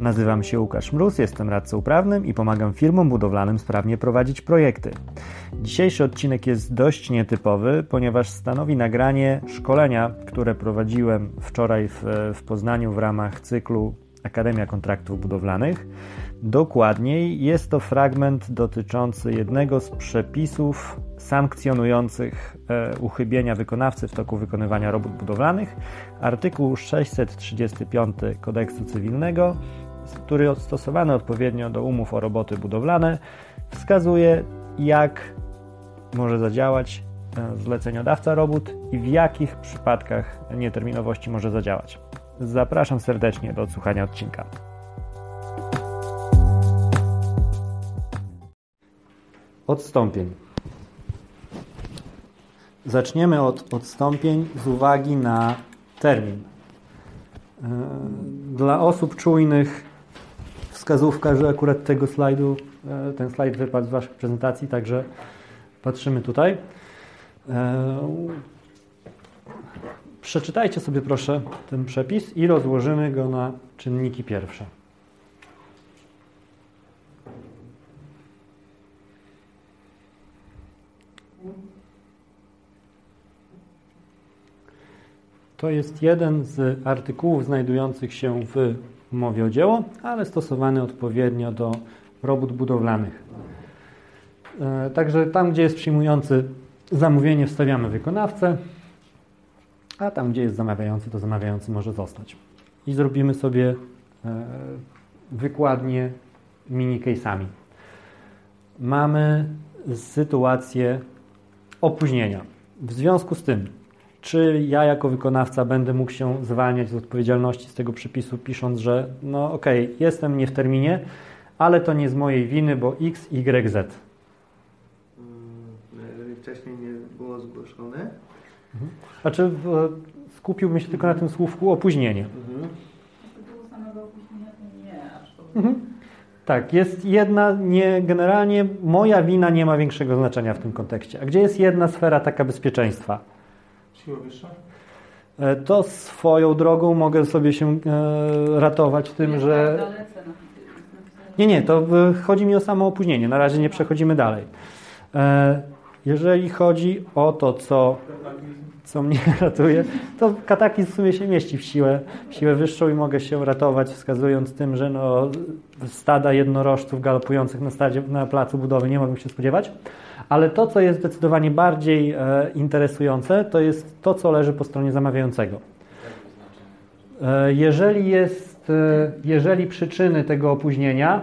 Nazywam się Łukasz Mróz, jestem radcą prawnym i pomagam firmom budowlanym sprawnie prowadzić projekty. Dzisiejszy odcinek jest dość nietypowy, ponieważ stanowi nagranie szkolenia, które prowadziłem wczoraj w, w Poznaniu w ramach cyklu Akademia Kontraktów Budowlanych. Dokładniej jest to fragment dotyczący jednego z przepisów sankcjonujących e, uchybienia wykonawcy w toku wykonywania robót budowlanych, artykuł 635 Kodeksu Cywilnego, który stosowany odpowiednio do umów o roboty budowlane, wskazuje, jak może zadziałać e, zleceniodawca robót i w jakich przypadkach nieterminowości może zadziałać. Zapraszam serdecznie do odsłuchania odcinka. Odstąpień. Zaczniemy od odstąpień z uwagi na termin. E, dla osób czujnych wskazówka, że akurat tego slajdu, e, ten slajd wypadł z Waszych prezentacji, także patrzymy tutaj. E, przeczytajcie sobie proszę ten przepis i rozłożymy go na czynniki pierwsze. To jest jeden z artykułów znajdujących się w umowie o dzieło, ale stosowany odpowiednio do robót budowlanych. E, także tam, gdzie jest przyjmujący zamówienie, wstawiamy wykonawcę, a tam, gdzie jest zamawiający, to zamawiający może zostać. I zrobimy sobie e, wykładnie mini case'ami. Mamy sytuację opóźnienia. W związku z tym czy ja jako wykonawca będę mógł się zwalniać z odpowiedzialności z tego przepisu, pisząc, że no okej, okay, jestem nie w terminie, ale to nie z mojej winy, bo X, Y, Z. Hmm, jeżeli wcześniej nie było zgłoszone? Mhm. Znaczy skupiłbym się tylko na tym słówku opóźnienie. Mhm. mhm. Tak, jest jedna, nie, generalnie moja wina nie ma większego znaczenia w tym kontekście. A gdzie jest jedna sfera taka bezpieczeństwa? Siła wyższa? E, to swoją drogą mogę sobie się e, ratować tym, że... Nie, nie, to chodzi mi o samo opóźnienie. Na razie nie przechodzimy dalej. E, jeżeli chodzi o to, co, co mnie ratuje, to kataklizm w sumie się mieści w siłę, w siłę wyższą i mogę się ratować, wskazując tym, że no, stada jednorożców galopujących na, stadzie, na placu budowy nie mogę się spodziewać. Ale to, co jest zdecydowanie bardziej e, interesujące, to jest to, co leży po stronie zamawiającego. E, jeżeli, jest, e, jeżeli przyczyny tego opóźnienia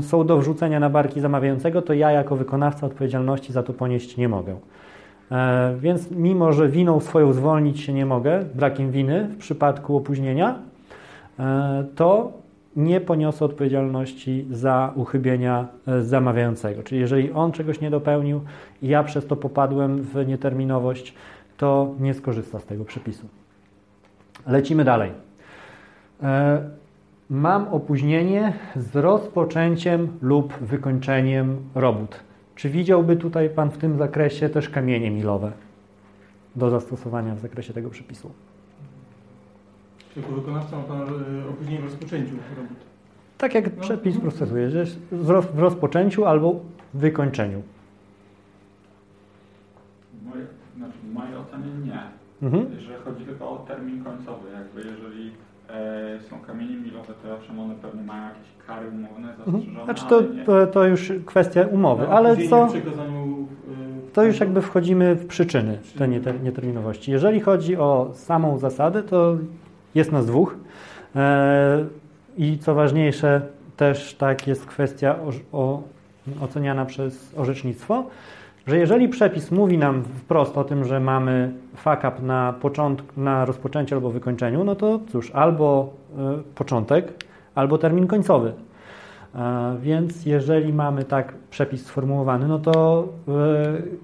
są do wrzucenia na barki zamawiającego, to ja jako wykonawca odpowiedzialności za to ponieść nie mogę. Więc mimo, że winą swoją zwolnić się nie mogę, brakiem winy w przypadku opóźnienia, to nie poniosę odpowiedzialności za uchybienia e, zamawiającego. Czyli jeżeli on czegoś nie dopełnił ja przez to popadłem w nieterminowość, to nie skorzysta z tego przepisu. Lecimy dalej. E, mam opóźnienie z rozpoczęciem lub wykończeniem robót. Czy widziałby tutaj Pan w tym zakresie też kamienie milowe do zastosowania w zakresie tego przepisu? Jako wykonawca ma Pan e, opóźnienie w rozpoczęciu robót. Tak jak no. przepis procesuje, że w rozpoczęciu albo wykończeniu. Moje, znaczy w mojej ocenie nie. Mhm. Że chodzi tylko o termin końcowy. Jakby jeżeli e, są kamienie milowe, to owszem one pewnie mają jakieś kary umowne mhm. zastrzeżone. Znaczy to, to, to, już kwestia umowy, no, ale co... E, to już jakby wchodzimy w przyczyny tej nieterminowości. Jeżeli chodzi o samą zasadę, to jest nas dwóch. E, I co ważniejsze, też tak jest kwestia o, o, oceniana przez orzecznictwo, że jeżeli przepis mówi nam wprost o tym, że mamy fuck na, na rozpoczęciu albo wykończeniu, no to cóż, albo y, początek, albo termin końcowy. Więc jeżeli mamy tak przepis sformułowany, no to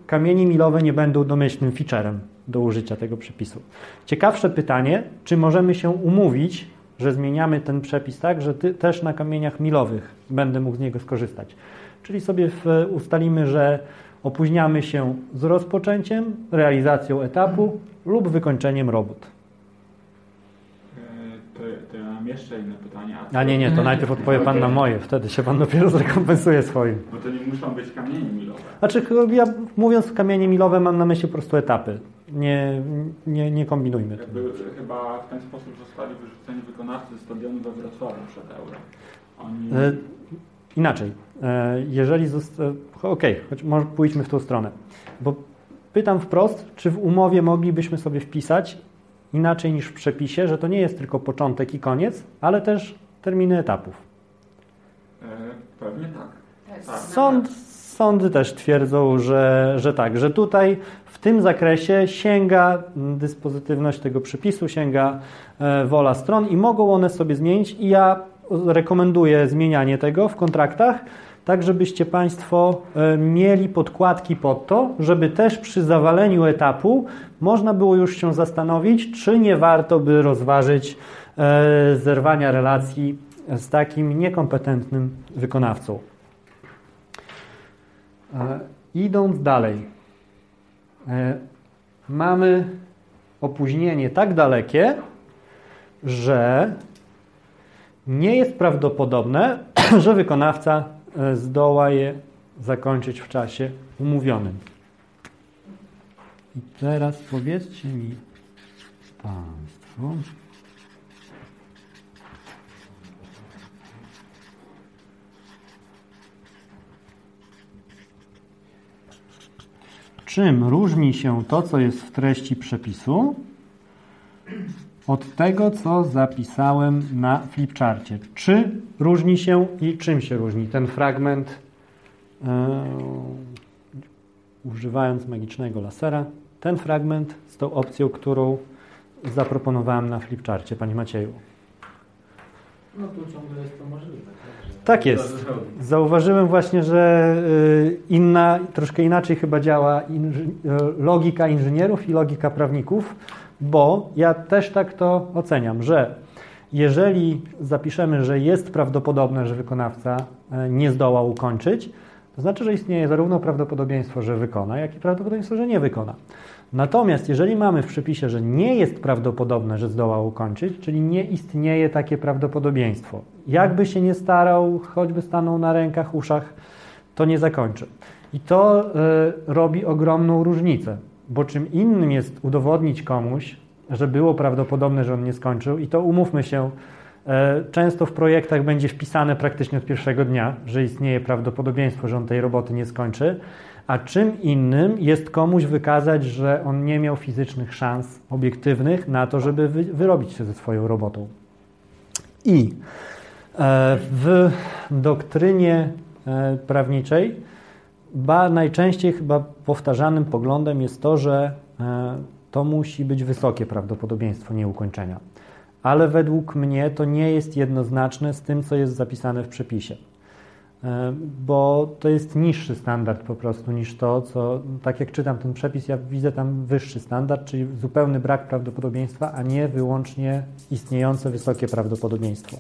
kamienie milowe nie będą domyślnym featurem do użycia tego przepisu. Ciekawsze pytanie, czy możemy się umówić, że zmieniamy ten przepis tak, że ty, też na kamieniach milowych będę mógł z niego skorzystać. Czyli sobie w, ustalimy, że opóźniamy się z rozpoczęciem, realizacją etapu lub wykończeniem robót. To, to ja mam jeszcze inne pytania. A nie, nie, to najpierw odpowie Pan na moje, wtedy się Pan dopiero zrekompensuje swoim. Bo to nie muszą być kamienie milowe. Znaczy, ja mówiąc kamienie milowe mam na myśli po prostu etapy. Nie, nie, nie kombinujmy. Jakby, chyba w ten sposób zostali wyrzuceni wykonawcy stadionu we Wrocławiu przed euro. Oni... E, inaczej. E, jeżeli zosta... Okej, okay, może pójdźmy w tą stronę. Bo pytam wprost, czy w umowie moglibyśmy sobie wpisać inaczej niż w przepisie, że to nie jest tylko początek i koniec, ale też terminy etapów. E, pewnie tak. tak. Sąd, sądy też twierdzą, że, że tak, że tutaj tym zakresie sięga dyspozytywność tego przepisu, sięga e, wola stron i mogą one sobie zmienić i ja rekomenduję zmienianie tego w kontraktach, tak żebyście Państwo e, mieli podkładki pod to, żeby też przy zawaleniu etapu można było już się zastanowić, czy nie warto by rozważyć e, zerwania relacji z takim niekompetentnym wykonawcą. Idąc dalej, mamy opóźnienie tak dalekie, że nie jest prawdopodobne, że wykonawca e, zdoła je zakończyć w czasie umówionym. I teraz powiedzcie mi Państwo, czym różni się to, co jest w treści przepisu od tego, co zapisałem na flipcharcie. Czy różni się i czym się różni ten fragment, e, używając magicznego lasera, ten fragment z tą opcją, którą zaproponowałem na flipcharcie, Panie Macieju. No tu ciągle jest to możliwe. Tak, tak jest. Zauważyłem właśnie, że y, inna, troszkę inaczej chyba działa inży logika inżynierów i logika prawników bo ja też tak to oceniam, że jeżeli zapiszemy, że jest prawdopodobne, że wykonawca e, nie zdoła ukończyć, to znaczy, że istnieje zarówno prawdopodobieństwo, że wykona, jak i prawdopodobieństwo, że nie wykona. Natomiast jeżeli mamy w przepisie, że nie jest prawdopodobne, że zdoła ukończyć, czyli nie istnieje takie prawdopodobieństwo, jakby się nie starał, choćby stanął na rękach, uszach, to nie zakończy. I to y, robi ogromną różnicę. Bo czym innym jest udowodnić komuś, że było prawdopodobne, że on nie skończył, i to umówmy się, e, często w projektach będzie wpisane praktycznie od pierwszego dnia, że istnieje prawdopodobieństwo, że on tej roboty nie skończy, a czym innym jest komuś wykazać, że on nie miał fizycznych szans obiektywnych na to, żeby wyrobić się ze swoją robotą. I e, w doktrynie e, prawniczej ba, najczęściej chyba powtarzanym poglądem jest to, że e, to musi być wysokie prawdopodobieństwo nieukończenia. Ale według mnie to nie jest jednoznaczne z tym, co jest zapisane w przepisie. E, bo to jest niższy standard po prostu niż to, co, tak jak czytam ten przepis, ja widzę tam wyższy standard, czyli zupełny brak prawdopodobieństwa, a nie wyłącznie istniejące wysokie prawdopodobieństwo.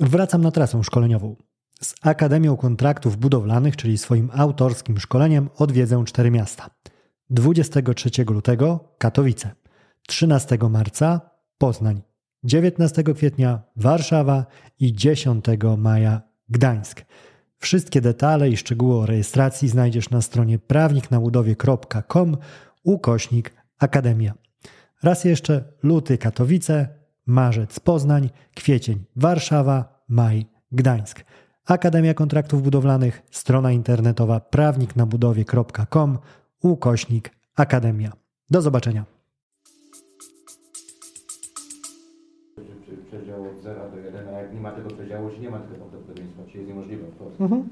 Wracam na trasę szkoleniową. Z Akademią Kontraktów Budowlanych, czyli swoim autorskim szkoleniem, odwiedzę cztery miasta. 23 lutego Katowice, 13 marca Poznań, 19 kwietnia Warszawa i 10 maja Gdańsk. Wszystkie detale i szczegóły o rejestracji znajdziesz na stronie prawniknabudowie.com ukośnik Akademia. Raz jeszcze luty Katowice, marzec Poznań, kwiecień Warszawa, maj Gdańsk. Akademia Kontraktów Budowlanych, strona internetowa prawniknabudowie.com, ukośnik Akademia. Do zobaczenia. Przedział od 0 do 1, a jak nie ma tego przedziału, czy nie ma tego prawdopodobieństwa, czy jest niemożliwe? Mhm.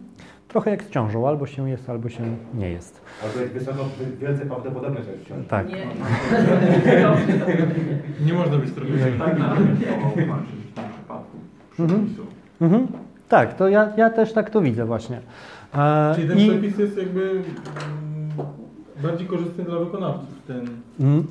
trochę jak z ciążą, albo się jest, albo się nie jest. Albo jest wysoko, wielce prawdopodobne, że jest ciąża. Tak. Nie. Nie można być trochę Tak na razie chciałam tłumaczyć w tym przypadku Mhm. Mhm. Tak, to ja, ja też tak to widzę właśnie. E, Czyli ten i- przepis jest jakby mm, bardziej korzystny dla wykonawców. Ten Mm,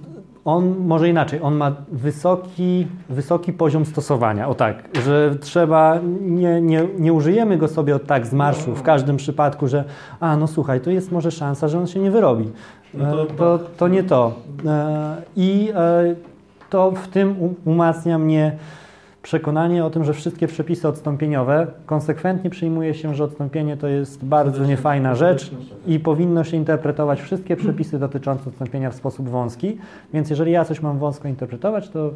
On może inaczej, on ma wysoki, wysoki poziom stosowania. O tak, że trzeba, nie, nie, nie użyjemy go sobie od tak z marszu w każdym przypadku, że a no słuchaj, to jest może szansa, że on się nie wyrobi. No to- E, to, to nie to. E, I e, to w tym umacnia mnie przekonanie o tym, że wszystkie przepisy odstąpieniowe konsekwentnie przyjmuje się, że odstąpienie to jest bardzo niefajna rzecz i powinno się interpretować wszystkie przepisy dotyczące odstąpienia w sposób wąski. Więc jeżeli ja coś mam wąsko interpretować, to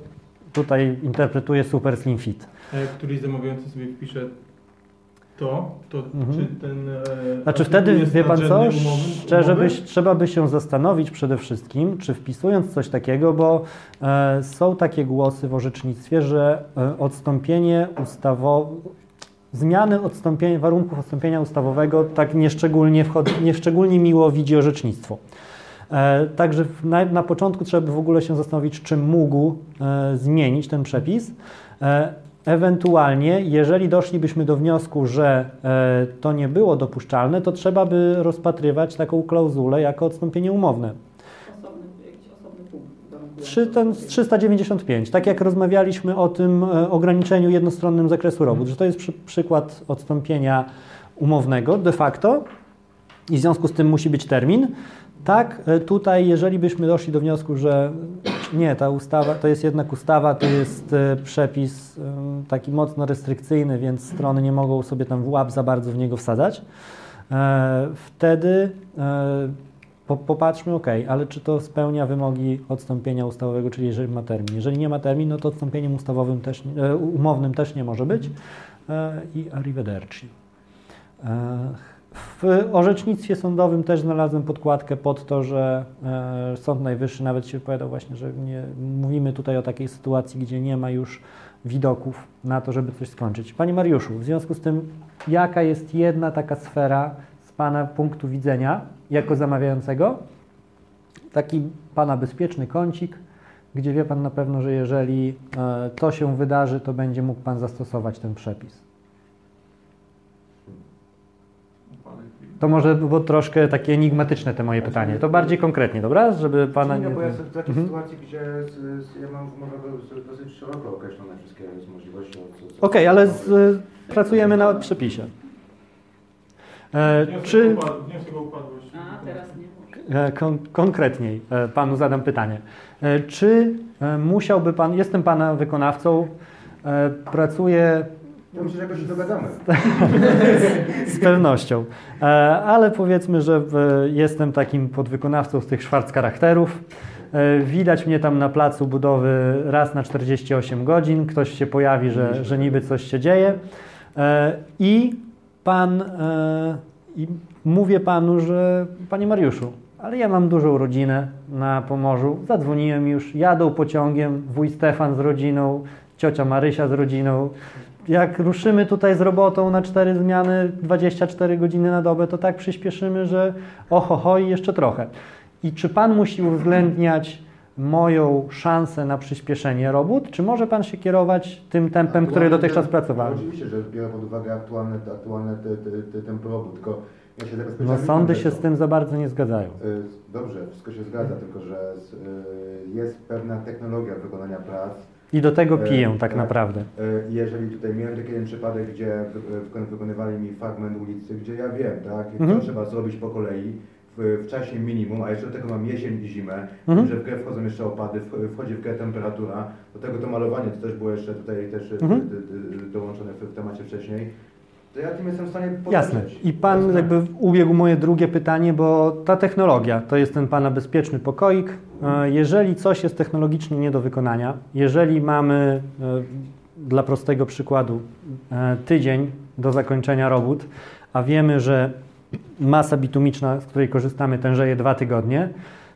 tutaj interpretuję super slim fit. A jak któryś zamawiający sobie wpisze to, to Mhm. czy ten. E, Znaczy wtedy, wie pan co, umowy- szczerze umowy? byś, trzeba by się zastanowić przede wszystkim, czy wpisując coś takiego, bo e, są takie głosy w orzecznictwie, że e, odstąpienie ustawowe, zmiany odstąpienia, warunków odstąpienia ustawowego tak nieszczególnie, wchod- nieszczególnie miło widzi orzecznictwo. E, Także na, na początku trzeba by w ogóle się zastanowić, czy mógł e, zmienić ten przepis. Ewentualnie, jeżeli doszlibyśmy do wniosku, że e, to nie było dopuszczalne, to trzeba by rozpatrywać taką klauzulę jako odstąpienie umowne. Osobny, jakiś osobny punkt. ten z odstąpienie. 395, tak jak rozmawialiśmy o tym e, ograniczeniu jednostronnym zakresu robót, że to jest przy, przykład odstąpienia umownego de facto i w związku z tym musi być termin. Tak, e, tutaj jeżeli byśmy doszli do wniosku, że nie, ta ustawa to jest jednak ustawa, to jest e, przepis e, taki mocno restrykcyjny, więc strony nie mogą sobie tam w łap za bardzo w niego wsadzać, e, wtedy po, popatrzmy, ok, ale czy to spełnia wymogi odstąpienia ustawowego, czyli jeżeli ma termin. Jeżeli nie ma termin, no to odstąpieniem ustawowym też, umownym też nie może być i arrivederci. W orzecznictwie sądowym też znalazłem podkładkę pod to, że e, Sąd Najwyższy nawet się wypowiadał właśnie, że nie, mówimy tutaj o takiej sytuacji, gdzie nie ma już widoków na to, żeby coś skończyć. Panie Mariuszu, w związku z tym, jaka jest jedna taka sfera z Pana punktu widzenia jako zamawiającego, taki Pana bezpieczny kącik, gdzie wie Pan na pewno, że jeżeli e, to się wydarzy, to będzie mógł Pan zastosować ten przepis. To może było troszkę takie enigmatyczne te moje pytanie. To bardziej konkretnie, dobra? Żeby Pana Nie, nie... no, bo ja jestem w takiej Mhm. sytuacji, gdzie z, z, ja mam do- dosyć szeroko określone wszystkie możliwości. co- Okej, ale z, y, pracujemy na przepisie. E, Wniosek czy o upad- Wniosek o upadłość. A, teraz nie może. e, kon, konkretniej e, Panu zadam pytanie. E, czy e, musiałby Pan, jestem Pana wykonawcą, e, pracuję Ja myślę, że jakoś się dogadamy. z pewnością, e, ale powiedzmy, że e, jestem takim podwykonawcą z tych szwarc charakterów. E, Widać mnie tam na placu budowy raz na 48 godzin. Ktoś się pojawi, że, że niby coś się dzieje. I pan, i mówię panu, że panie Mariuszu, ale ja mam dużą rodzinę na Pomorzu. Zadzwoniłem już, jadą pociągiem wuj Stefan z rodziną, ciocia Marysia z rodziną. Jak ruszymy tutaj z robotą na cztery zmiany, 24 godziny na dobę, to tak przyspieszymy, że oho, ho i jeszcze trochę. I czy Pan musi uwzględniać moją szansę na przyspieszenie robót, czy może Pan się kierować tym tempem, który Aktualnie dotychczas pracowałem? Oczywiście, że biorę pod uwagę aktualne, aktualne te, te, te, tempo robót, tylko ja się No sądy się z tym za bardzo nie zgadzają. Y, Dobrze, wszystko się zgadza, tylko że y, jest pewna technologia wykonania prac. I do tego E, piję tak tak. naprawdę. Y, Jeżeli tutaj miałem taki jeden przypadek, gdzie wy- wykon- wykonywali mi fragment ulicy, gdzie ja wiem, tak, Mhm. co trzeba zrobić po kolei w, w czasie minimum, a jeszcze do tego mam jesień i zimę, Mhm. że w grę wchodzą jeszcze opady, w- wchodzi w grę temperatura, do tego to malowanie, to też było jeszcze tutaj też Mhm. dołączone w, w temacie wcześniej, to ja tym jestem w stanie Jasne. I Pan jakby ubiegł moje drugie pytanie, bo ta technologia to jest ten Pana bezpieczny pokoik. E, Jeżeli coś jest technologicznie nie do wykonania, jeżeli mamy e, dla prostego przykładu e, tydzień do zakończenia robót, a wiemy, że masa bitumiczna, z której korzystamy, tężeje dwa tygodnie,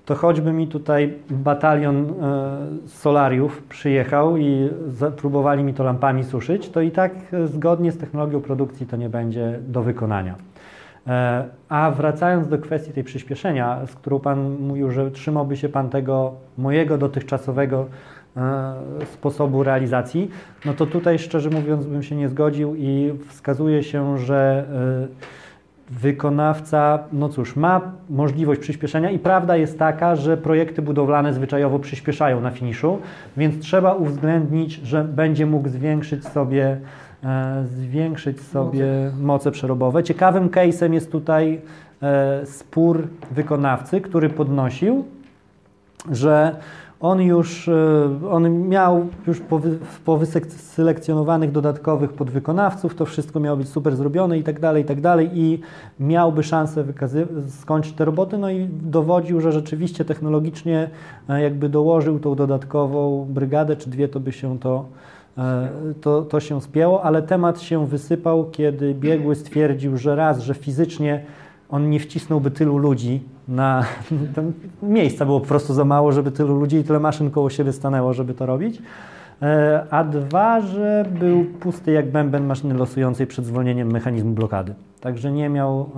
to choćby mi tutaj batalion e, solariów przyjechał i próbowali mi to lampami suszyć, to i tak e, zgodnie z technologią produkcji to nie będzie do wykonania. E, a wracając do kwestii tej przyspieszenia, z którą Pan mówił, że trzymałby się Pan tego mojego dotychczasowego sposobu realizacji, no to tutaj szczerze mówiąc bym się nie zgodził i wskazuje się, że wykonawca, no cóż, ma możliwość przyspieszenia i prawda jest taka, że projekty budowlane zwyczajowo przyspieszają na finiszu, więc trzeba uwzględnić, że będzie mógł zwiększyć sobie E, zwiększyć sobie moce przerobowe. Ciekawym case'em jest tutaj e, spór wykonawcy, który podnosił, że on już e, on miał już po, po wyselekcjonowanych dodatkowych podwykonawców, to wszystko miało być super zrobione i tak dalej, i tak dalej i miałby szansę skończyć te roboty, no i dowodził, że rzeczywiście technologicznie jakby dołożył tą dodatkową brygadę, czy dwie, to by się to E, to, to się spięło, ale temat się wysypał, kiedy biegły stwierdził, że raz, że fizycznie on nie wcisnąłby tylu ludzi na miejsca było po prostu za mało, żeby tylu ludzi i tyle maszyn koło siebie stanęło, żeby to robić. E, a dwa, że był pusty jak bęben maszyny losującej przed zwolnieniem mechanizmu blokady. Także nie miał.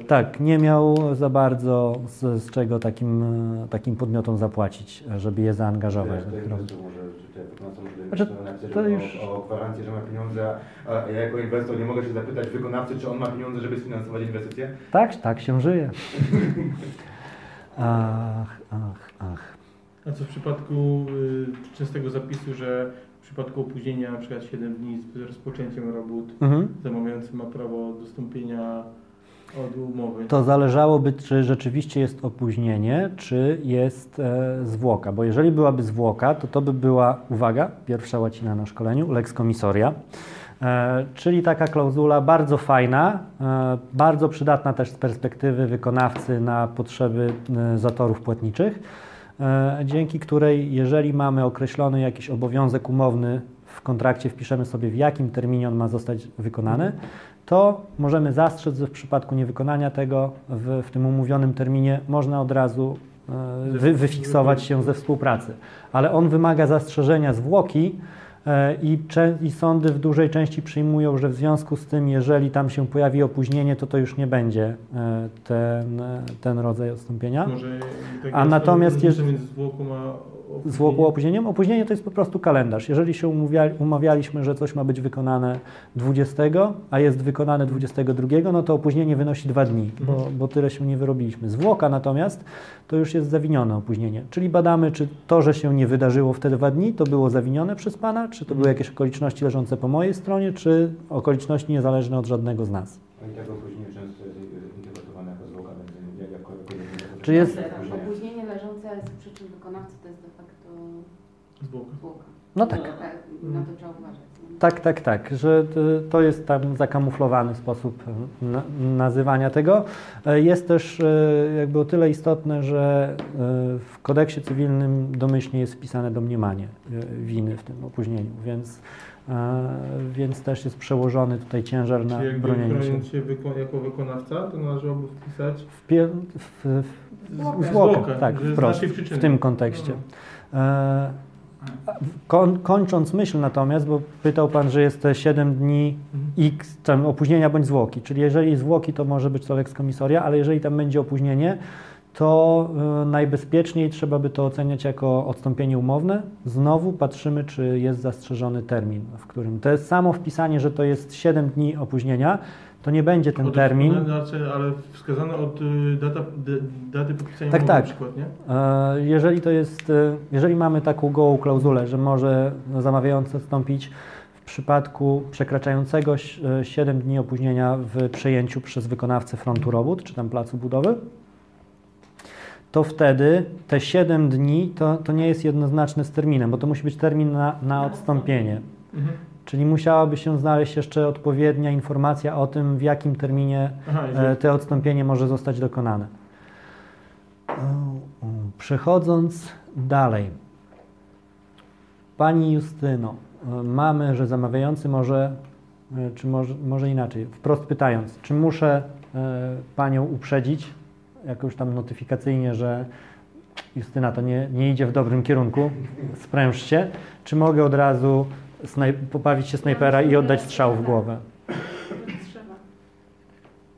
E, tak, nie miał za bardzo z, z czego takim, takim podmiotom zapłacić, żeby je zaangażować. Ja, znaczy, to już... o, o gwarancję, że ma pieniądze, a ja jako inwestor nie mogę się zapytać wykonawcy, czy on ma pieniądze, żeby sfinansować inwestycje? Tak, tak się żyje. ach, ach, ach. A co w przypadku y, częstego zapisu, że w przypadku opóźnienia na przykład 7 dni z rozpoczęciem robót, mhm. zamawiający ma prawo dostąpienia od umowy. To zależałoby, czy rzeczywiście jest opóźnienie, czy jest e, zwłoka. Bo jeżeli byłaby zwłoka, to to by była, uwaga, pierwsza łacina na szkoleniu, lex commissoria. E, czyli taka klauzula bardzo fajna, e, bardzo przydatna też z perspektywy wykonawcy na potrzeby e, zatorów płatniczych, dzięki której, jeżeli mamy określony jakiś obowiązek umowny w kontrakcie, wpiszemy sobie w jakim terminie on ma zostać wykonany, to możemy zastrzec, że w przypadku niewykonania tego w, w tym umówionym terminie można od razu e, wy, wyfiksować się ze współpracy. Ale on wymaga zastrzeżenia zwłoki, E, I, I, sądy w dużej części przyjmują, że w związku z tym, jeżeli tam się pojawi opóźnienie, to to już nie będzie e, ten, ten rodzaj odstąpienia. Może A natomiast jeżeli zwłoku opóźnieniem, opóźnienie to jest po prostu kalendarz. Jeżeli się umawiali, umawialiśmy, że coś ma być wykonane 20, a jest wykonane 22, no to opóźnienie wynosi dwa dni, bo, mhm. bo tyle się nie wyrobiliśmy. Zwłoka natomiast to już jest zawinione opóźnienie. Czyli badamy, czy to, że się nie wydarzyło w te dwa dni, to było zawinione przez Pana, czy to były jakieś okoliczności leżące po mojej stronie, czy okoliczności niezależne od żadnego z nas. I tego opóźnienie często jest interpretowane jako Czy jest... Opóźnienie leżące z przyczyn wykonawcy to jest de facto zwłoka. zwłoka. No tak. No, tak. Na to trzeba uważać. Tak, tak, tak, że to jest tam zakamuflowany sposób nazywania tego. E, jest też e, jakby o tyle istotne, że e, w kodeksie cywilnym domyślnie jest wpisane domniemanie winy w tym opóźnieniu, więc, więc też jest przełożony tutaj ciężar na Czyli bronienie się. się wyko jako wykonawca, to należałoby wpisać w, pie, w, w, w zwłokę, tak, wprost, w tym kontekście. No. Kon, kończąc myśl natomiast, bo pytał Pan, że jest 7 dni x tam opóźnienia bądź zwłoki, czyli jeżeli zwłoki to może być to lex komisoria, ale jeżeli tam będzie opóźnienie, to y, najbezpieczniej trzeba by to oceniać jako odstąpienie umowne. Znowu patrzymy, czy jest zastrzeżony termin, w którym to jest samo wpisanie, że to jest 7 dni opóźnienia, to nie będzie ten termin. Ale wskazane od y, data, daty podpisania tak, tak. na przykład, nie? E, jeżeli to jest, e, jeżeli mamy taką gołą klauzulę, że może zamawiający odstąpić w przypadku przekraczającego 7 e, dni opóźnienia w przejęciu przez wykonawcę frontu robót, czy tam placu budowy, to wtedy te 7 dni to, to nie jest jednoznaczne z terminem, bo to musi być termin na, na odstąpienie. Mhm. Czyli musiałaby się znaleźć jeszcze odpowiednia informacja o tym, w jakim terminie Aha, e, to odstąpienie może zostać dokonane. Przechodząc dalej. Pani Justyno, e, mamy, że zamawiający może, e, czy może, może inaczej, wprost pytając, czy muszę Panią uprzedzić, jakoś tam notyfikacyjnie, że Justyna to nie, nie idzie w dobrym kierunku, spręż się, czy mogę od razu pobawić się snajpera i oddać strzał w głowę.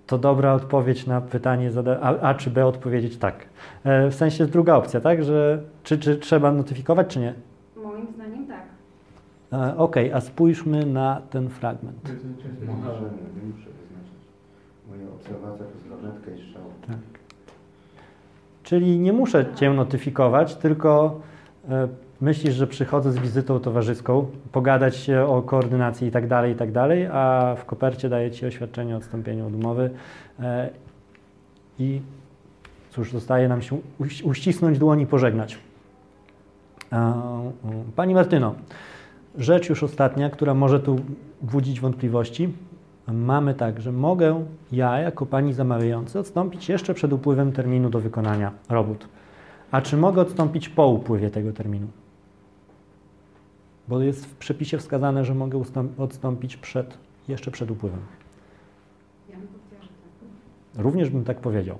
to dobra odpowiedź na pytanie, a, a czy B odpowiedzieć tak. E, w sensie jest druga opcja, tak? Że czy, czy trzeba notyfikować, czy nie? Moim zdaniem tak. E, Okej, okay, a spójrzmy na ten fragment. Nie muszę wyznaczyć. Moja obserwacja to jest lornetka i strzał. Tak. Czyli nie muszę Cię notyfikować, tylko e, myślisz, że przychodzę z wizytą towarzyską, pogadać się o koordynacji i tak dalej, i tak dalej, a w kopercie daję Ci oświadczenie o odstąpieniu od umowy e, i cóż, zostaje nam się uścisnąć dłoń i pożegnać. Pani Martyno, rzecz już ostatnia, która może tu budzić wątpliwości. Mamy tak, że mogę ja, jako pani zamawiający, odstąpić jeszcze przed upływem terminu do wykonania robót. A czy mogę odstąpić po upływie tego terminu? Bo jest w przepisie wskazane, że mogę odstąpić przed, jeszcze przed upływem. Tak. Również bym tak powiedział.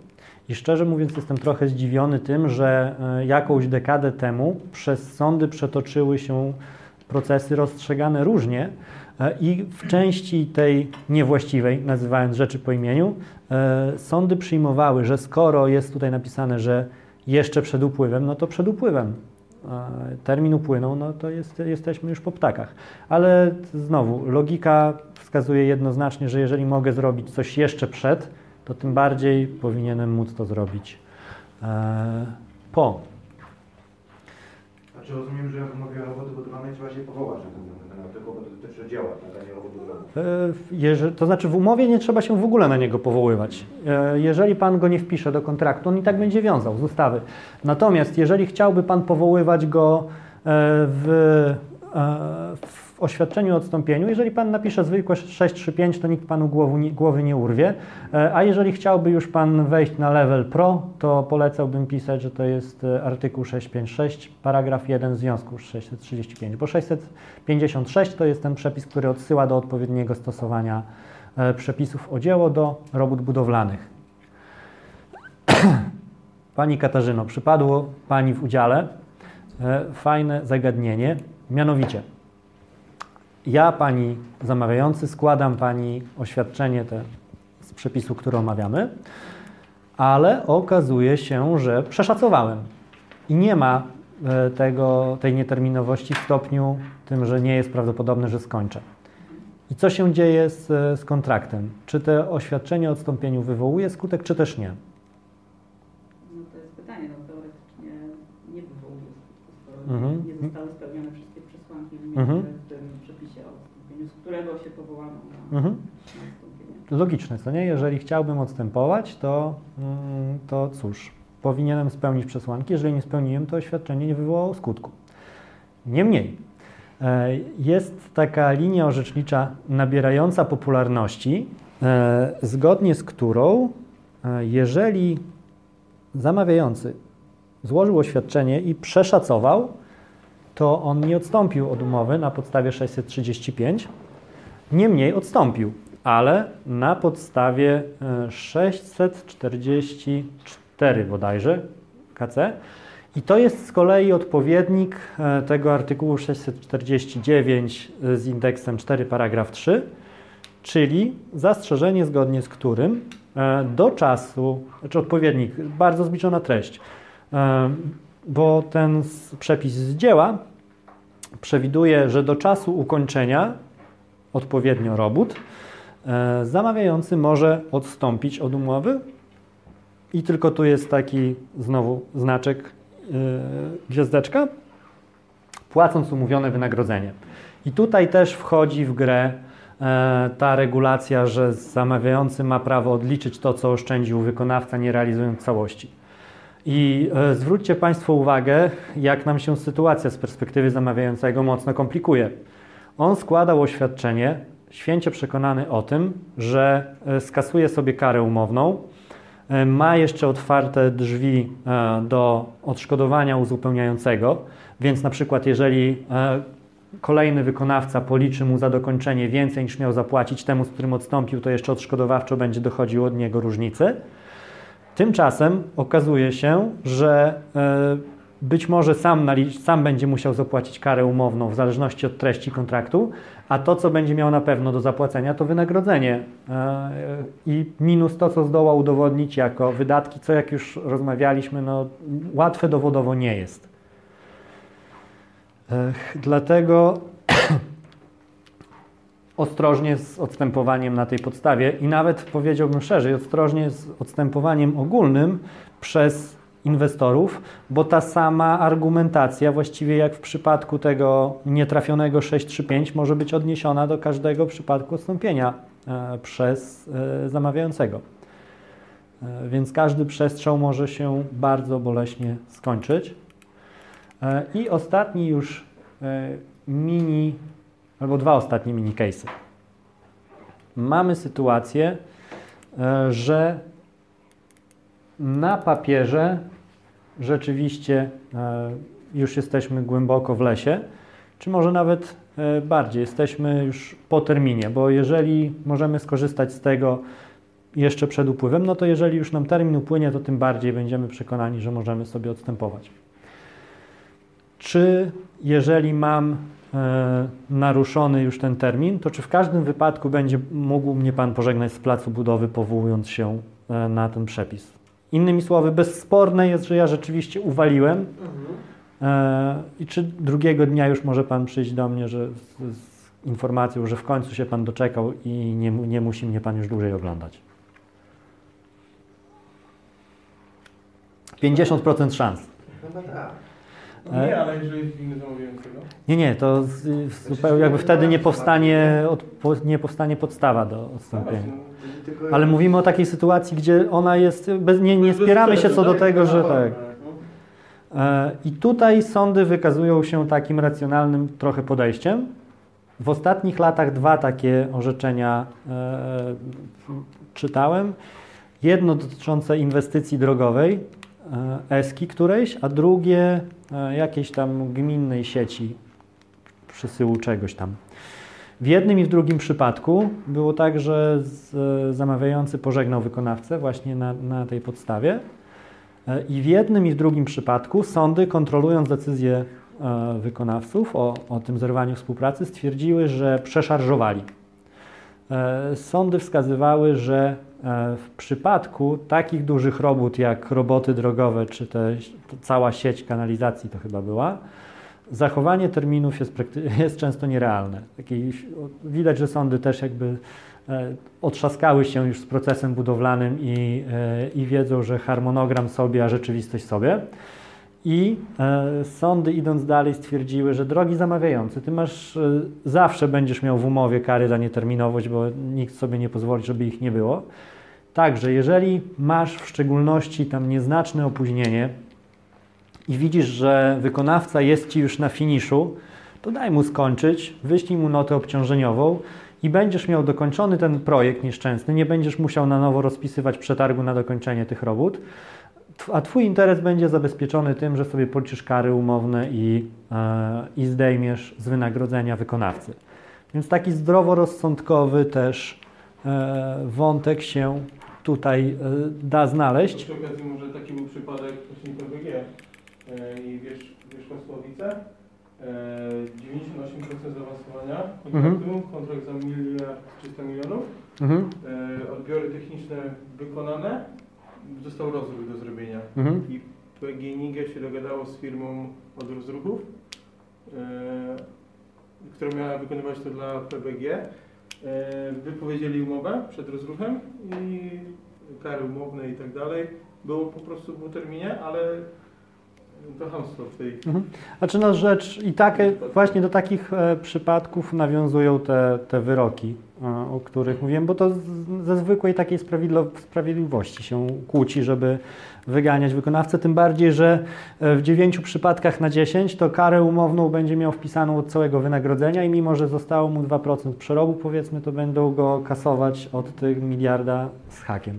I szczerze mówiąc, jestem trochę zdziwiony tym, że e, jakąś dekadę temu przez sądy przetoczyły się procesy rozstrzegane różnie e, i w części tej niewłaściwej, nazywając rzeczy po imieniu, e, sądy przyjmowały, że skoro jest tutaj napisane, że jeszcze przed upływem, no to przed upływem. Termin upłynął, no to jest, jesteśmy już po ptakach. Ale znowu, logika wskazuje jednoznacznie, że jeżeli mogę zrobić coś jeszcze przed, to tym bardziej powinienem móc to zrobić e, po. Znaczy rozumiem, że jak mówię o roboty budowlanej trzeba się powołać na ten artykuł, bo to dotyczy dzieła, nadanie robót budowlanych. To znaczy w umowie nie trzeba się w ogóle na niego powoływać. E, jeżeli Pan go nie wpisze do kontraktu, on i tak będzie wiązał z ustawy. Natomiast jeżeli chciałby Pan powoływać go e, w, oświadczeniu o odstąpieniu. Jeżeli Pan napisze zwykłe 635, to nikt Panu głowy, głowy nie urwie. E, a jeżeli chciałby już Pan wejść na level pro, to polecałbym pisać, że to jest e, artykuł 656, paragraf 1 w związku z 635, bo 656 to jest ten przepis, który odsyła do odpowiedniego stosowania e, przepisów o dzieło do robót budowlanych. Pani Katarzyno, przypadło Pani w udziale fajne zagadnienie, mianowicie ja, pani zamawiający, składam pani oświadczenie te z przepisu, który omawiamy, ale okazuje się, że przeszacowałem i nie ma e, tego, tej nieterminowości w stopniu tym, że nie jest prawdopodobne, że skończę. I co się dzieje z, z kontraktem? Czy to oświadczenie o odstąpieniu wywołuje skutek, czy też nie? No to jest pytanie, no teoretycznie nie wywołuje skutku, skoro mhm. nie zostały spełnione wszystkie przesłanki mhm którego się powołano na, mhm. Logiczne, co nie? Jeżeli chciałbym odstępować, to, mm, to cóż, powinienem spełnić przesłanki. Jeżeli nie spełniłem, to oświadczenie nie wywołało skutku. Niemniej, e, jest taka linia orzecznicza nabierająca popularności, e, zgodnie z którą, e, jeżeli zamawiający złożył oświadczenie i przeszacował, to on nie odstąpił od umowy na podstawie 635, Niemniej odstąpił, ale na podstawie 644 e, bodajże KC. I to jest z kolei odpowiednik e, tego artykułu 649 e, z indeksem 4 paragraf 3, czyli zastrzeżenie zgodnie z którym do czasu, znaczy odpowiednik, bardzo zbliżona treść, bo ten przepis z dzieła przewiduje, że do czasu ukończenia odpowiednio robót, e, zamawiający może odstąpić od umowy i tylko tu jest taki znowu znaczek e, gwiazdeczka, płacąc umówione wynagrodzenie. I tutaj też wchodzi w grę e, ta regulacja, że zamawiający ma prawo odliczyć to, co oszczędził wykonawca, nie realizując całości. I zwróćcie Państwo uwagę, jak nam się sytuacja z perspektywy zamawiającego mocno komplikuje. On składał oświadczenie, święcie przekonany o tym, że e, skasuje sobie karę umowną, e, ma jeszcze otwarte drzwi e, do odszkodowania uzupełniającego, więc na przykład jeżeli kolejny wykonawca policzy mu za dokończenie więcej niż miał zapłacić temu, z którym odstąpił, to jeszcze odszkodowawczo będzie dochodziło od niego różnicy. Tymczasem okazuje się, że być może sam, sam będzie musiał zapłacić karę umowną w zależności od treści kontraktu, a to, co będzie miał na pewno do zapłacenia, to wynagrodzenie e, i minus to, co zdoła udowodnić jako wydatki, co jak już rozmawialiśmy, no, łatwe dowodowo nie jest. Dlatego ostrożnie z odstępowaniem na tej podstawie i nawet powiedziałbym szerzej, ostrożnie z odstępowaniem ogólnym przez inwestorów, bo ta sama argumentacja, właściwie jak w przypadku tego nietrafionego 635, może być odniesiona do każdego przypadku odstąpienia e, przez e, zamawiającego. E, więc każdy przestrzał może się bardzo boleśnie skończyć. I ostatni już mini, albo dwa ostatnie mini case'y. Mamy sytuację, że na papierze rzeczywiście e, już jesteśmy głęboko w lesie, czy może nawet e, bardziej, jesteśmy już po terminie, bo jeżeli możemy skorzystać z tego jeszcze przed upływem, no to jeżeli już nam termin upłynie, to tym bardziej będziemy przekonani, że możemy sobie odstępować. Czy jeżeli mam e, naruszony już ten termin, to czy w każdym wypadku będzie mógł mnie Pan pożegnać z placu budowy, powołując się na ten przepis? Innymi słowy, bezsporne jest, że ja rzeczywiście uwaliłem. Mhm. E, I czy drugiego dnia już może Pan przyjść do mnie że z, z, informacją, że w końcu się Pan doczekał i nie, nie musi mnie Pan już dłużej oglądać? 50% szans. Chyba tak. No nie, ale jeżeli jest inny zamawiającego? Nie, nie, to zupełnie jakby wtedy nie powstanie, od, nie powstanie podstawa do odstąpienia. Ale mówimy o takiej sytuacji, gdzie ona jest, bez, nie, nie spieramy się co do tego, że tak. E, I tutaj sądy wykazują się takim racjonalnym trochę podejściem. W ostatnich latach dwa takie orzeczenia e, czytałem. Jedno dotyczące inwestycji drogowej, e, ESKI którejś, a drugie e, jakiejś tam gminnej sieci przysyłu czegoś tam. W jednym i w drugim przypadku było tak, że zamawiający pożegnał wykonawcę właśnie na, na tej podstawie. E, I w jednym i w drugim przypadku sądy, kontrolując decyzje e, wykonawców o, o tym zerwaniu współpracy, stwierdziły, że przeszarżowali. E, sądy wskazywały, że w przypadku takich dużych robót jak roboty drogowe, czy te, cała sieć kanalizacji to chyba była, zachowanie terminów jest, jest często nierealne. Taki, widać, że sądy też jakby e, otrzaskały się już z procesem budowlanym i, e, i wiedzą, że harmonogram sobie, a rzeczywistość sobie. I e, sądy idąc dalej stwierdziły, że drogi zamawiający, ty masz, e, zawsze będziesz miał w umowie kary za nieterminowość, bo nikt sobie nie pozwoli, żeby ich nie było. Także jeżeli masz w szczególności tam nieznaczne opóźnienie, i widzisz, że wykonawca jest ci już na finiszu, to daj mu skończyć, wyślij mu notę obciążeniową i będziesz miał dokończony ten projekt nieszczęsny, nie będziesz musiał na nowo rozpisywać przetargu na dokończenie tych robót, a Twój interes będzie zabezpieczony tym, że sobie policzysz kary umowne i, e, i zdejmiesz z wynagrodzenia wykonawcy. Więc taki zdroworozsądkowy też e, wątek się tutaj e, da znaleźć. Przy okazji może taki był przypadek właśnie PWG, i wiesz, Wierzchosławice. 98% e, zaawansowania kontraktu, mhm. kontrakt za miliard 300 milionów. Mhm. Odbiory techniczne wykonane, został rozruch do zrobienia. Mhm. I PGNiG się dogadało z firmą od rozruchów, która miała wykonywać to dla PBG. Wypowiedzieli umowę przed rozruchem i kary umowne i tak dalej. Było po prostu w terminie, ale to hamstwo w tej... Mhm. Znaczy no rzecz i takie, właśnie do takich e, przypadków nawiązują te, te wyroki, e, o których mówiłem, bo to ze zwykłej takiej sprawiedliwości się kłóci, żeby wyganiać wykonawcę, tym bardziej, że e, w dziewięciu przypadkach na 10 to karę umowną będzie miał wpisaną od całego wynagrodzenia i mimo, że zostało mu 2% przerobu, powiedzmy, to będą go kasować od tych miliarda z hakiem.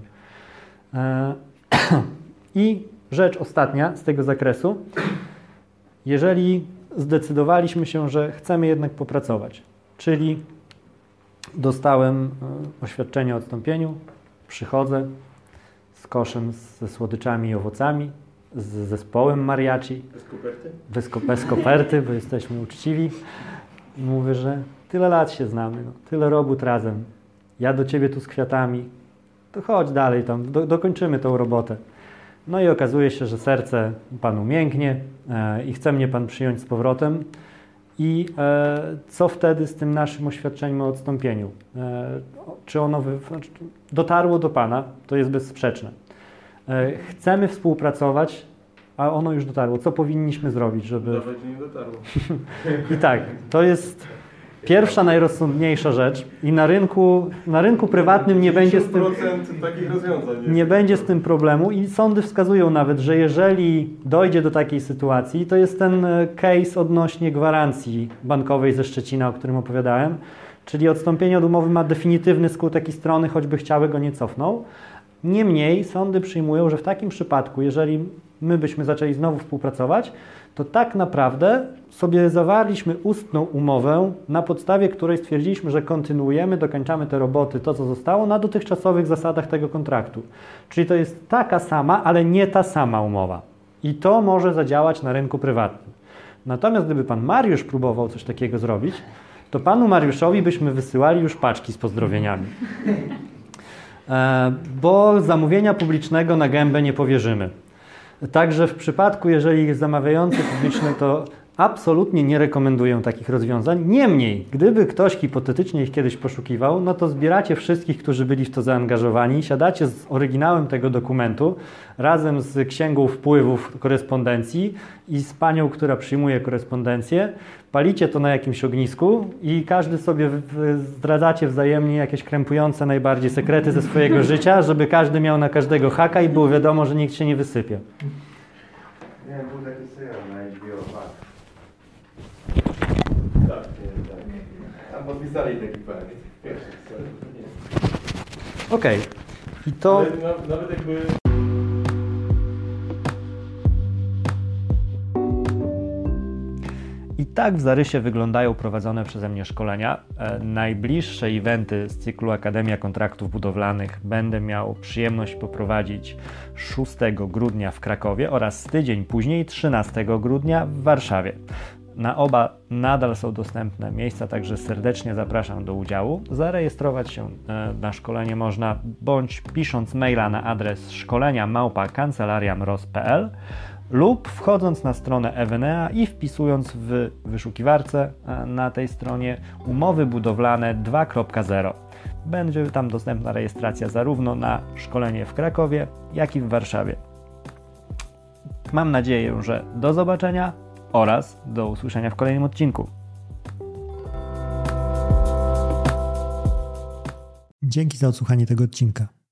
E, I Rzecz ostatnia z tego zakresu. Jeżeli zdecydowaliśmy się, że chcemy jednak popracować, czyli dostałem e, oświadczenie o odstąpieniu, przychodzę z koszem ze słodyczami i owocami, z zespołem mariachi. Bez koperty? Bez, bez koperty, bo jesteśmy uczciwi. Mówię, że tyle lat się znamy, no, tyle robót razem. Ja do ciebie tu z kwiatami. To chodź dalej tam, do, dokończymy tą robotę. No i okazuje się, że serce panu mięknie e, i chce mnie pan przyjąć z powrotem. I e, co wtedy z tym naszym oświadczeniem o odstąpieniu? E, czy ono dotarło do pana? To jest bezsprzeczne. E, chcemy współpracować, a ono już dotarło. Co powinniśmy zrobić, żeby. Nawet nie dotarło. I tak, to jest Pierwsza, najrozsądniejsza rzecz. I na rynku, na rynku prywatnym nie będzie z tym takich rozwiązań nie będzie z tym problemu i sądy wskazują nawet, że jeżeli dojdzie do takiej sytuacji, to jest ten e, case odnośnie gwarancji bankowej ze Szczecina, o którym opowiadałem, czyli odstąpienie od umowy ma definitywny skutek i strony, choćby chciały go nie cofną. Niemniej sądy przyjmują, że w takim przypadku, jeżeli my byśmy zaczęli znowu współpracować, to tak naprawdę sobie zawarliśmy ustną umowę, na podstawie której stwierdziliśmy, że kontynuujemy, dokończamy te roboty, to co zostało, na dotychczasowych zasadach tego kontraktu. Czyli to jest taka sama, ale nie ta sama umowa. I to może zadziałać na rynku prywatnym. Natomiast gdyby pan Mariusz próbował coś takiego zrobić, to panu Mariuszowi byśmy wysyłali już paczki z pozdrowieniami. E, bo zamówienia publicznego na gębę nie powierzymy. Także w przypadku, jeżeli jest zamawiający publiczny, to absolutnie nie rekomenduję takich rozwiązań. Niemniej, gdyby ktoś hipotetycznie ich kiedyś poszukiwał, no to zbieracie wszystkich, którzy byli w to zaangażowani, siadacie z oryginałem tego dokumentu razem z księgą wpływów korespondencji i z panią, która przyjmuje korespondencję, palicie to na jakimś ognisku i każdy sobie zdradzacie wzajemnie jakieś krępujące najbardziej sekrety ze swojego życia, żeby każdy miał na każdego haka i było wiadomo, że nikt się nie wysypie. Nie, był taki serial na HBO Tak, nie, tak. Tam podpisali taki pan. Okej. Okay. I to... Ale nawet jakby I tak w zarysie wyglądają prowadzone przeze mnie szkolenia. E, najbliższe eventy z cyklu Akademia Kontraktów Budowlanych będę miał przyjemność poprowadzić 6 grudnia w Krakowie oraz tydzień później 13 grudnia w Warszawie. Na oba nadal są dostępne miejsca, także serdecznie zapraszam do udziału. Zarejestrować się e, na szkolenie można bądź pisząc maila na adres szkolenia małpa kancelariamroz.pl lub wchodząc na stronę Evenea i wpisując w wyszukiwarce na tej stronie umowy budowlane 2.0. Będzie tam dostępna rejestracja zarówno na szkolenie w Krakowie, jak i w Warszawie. Mam nadzieję, że do zobaczenia oraz do usłyszenia w kolejnym odcinku. Dzięki za odsłuchanie tego odcinka.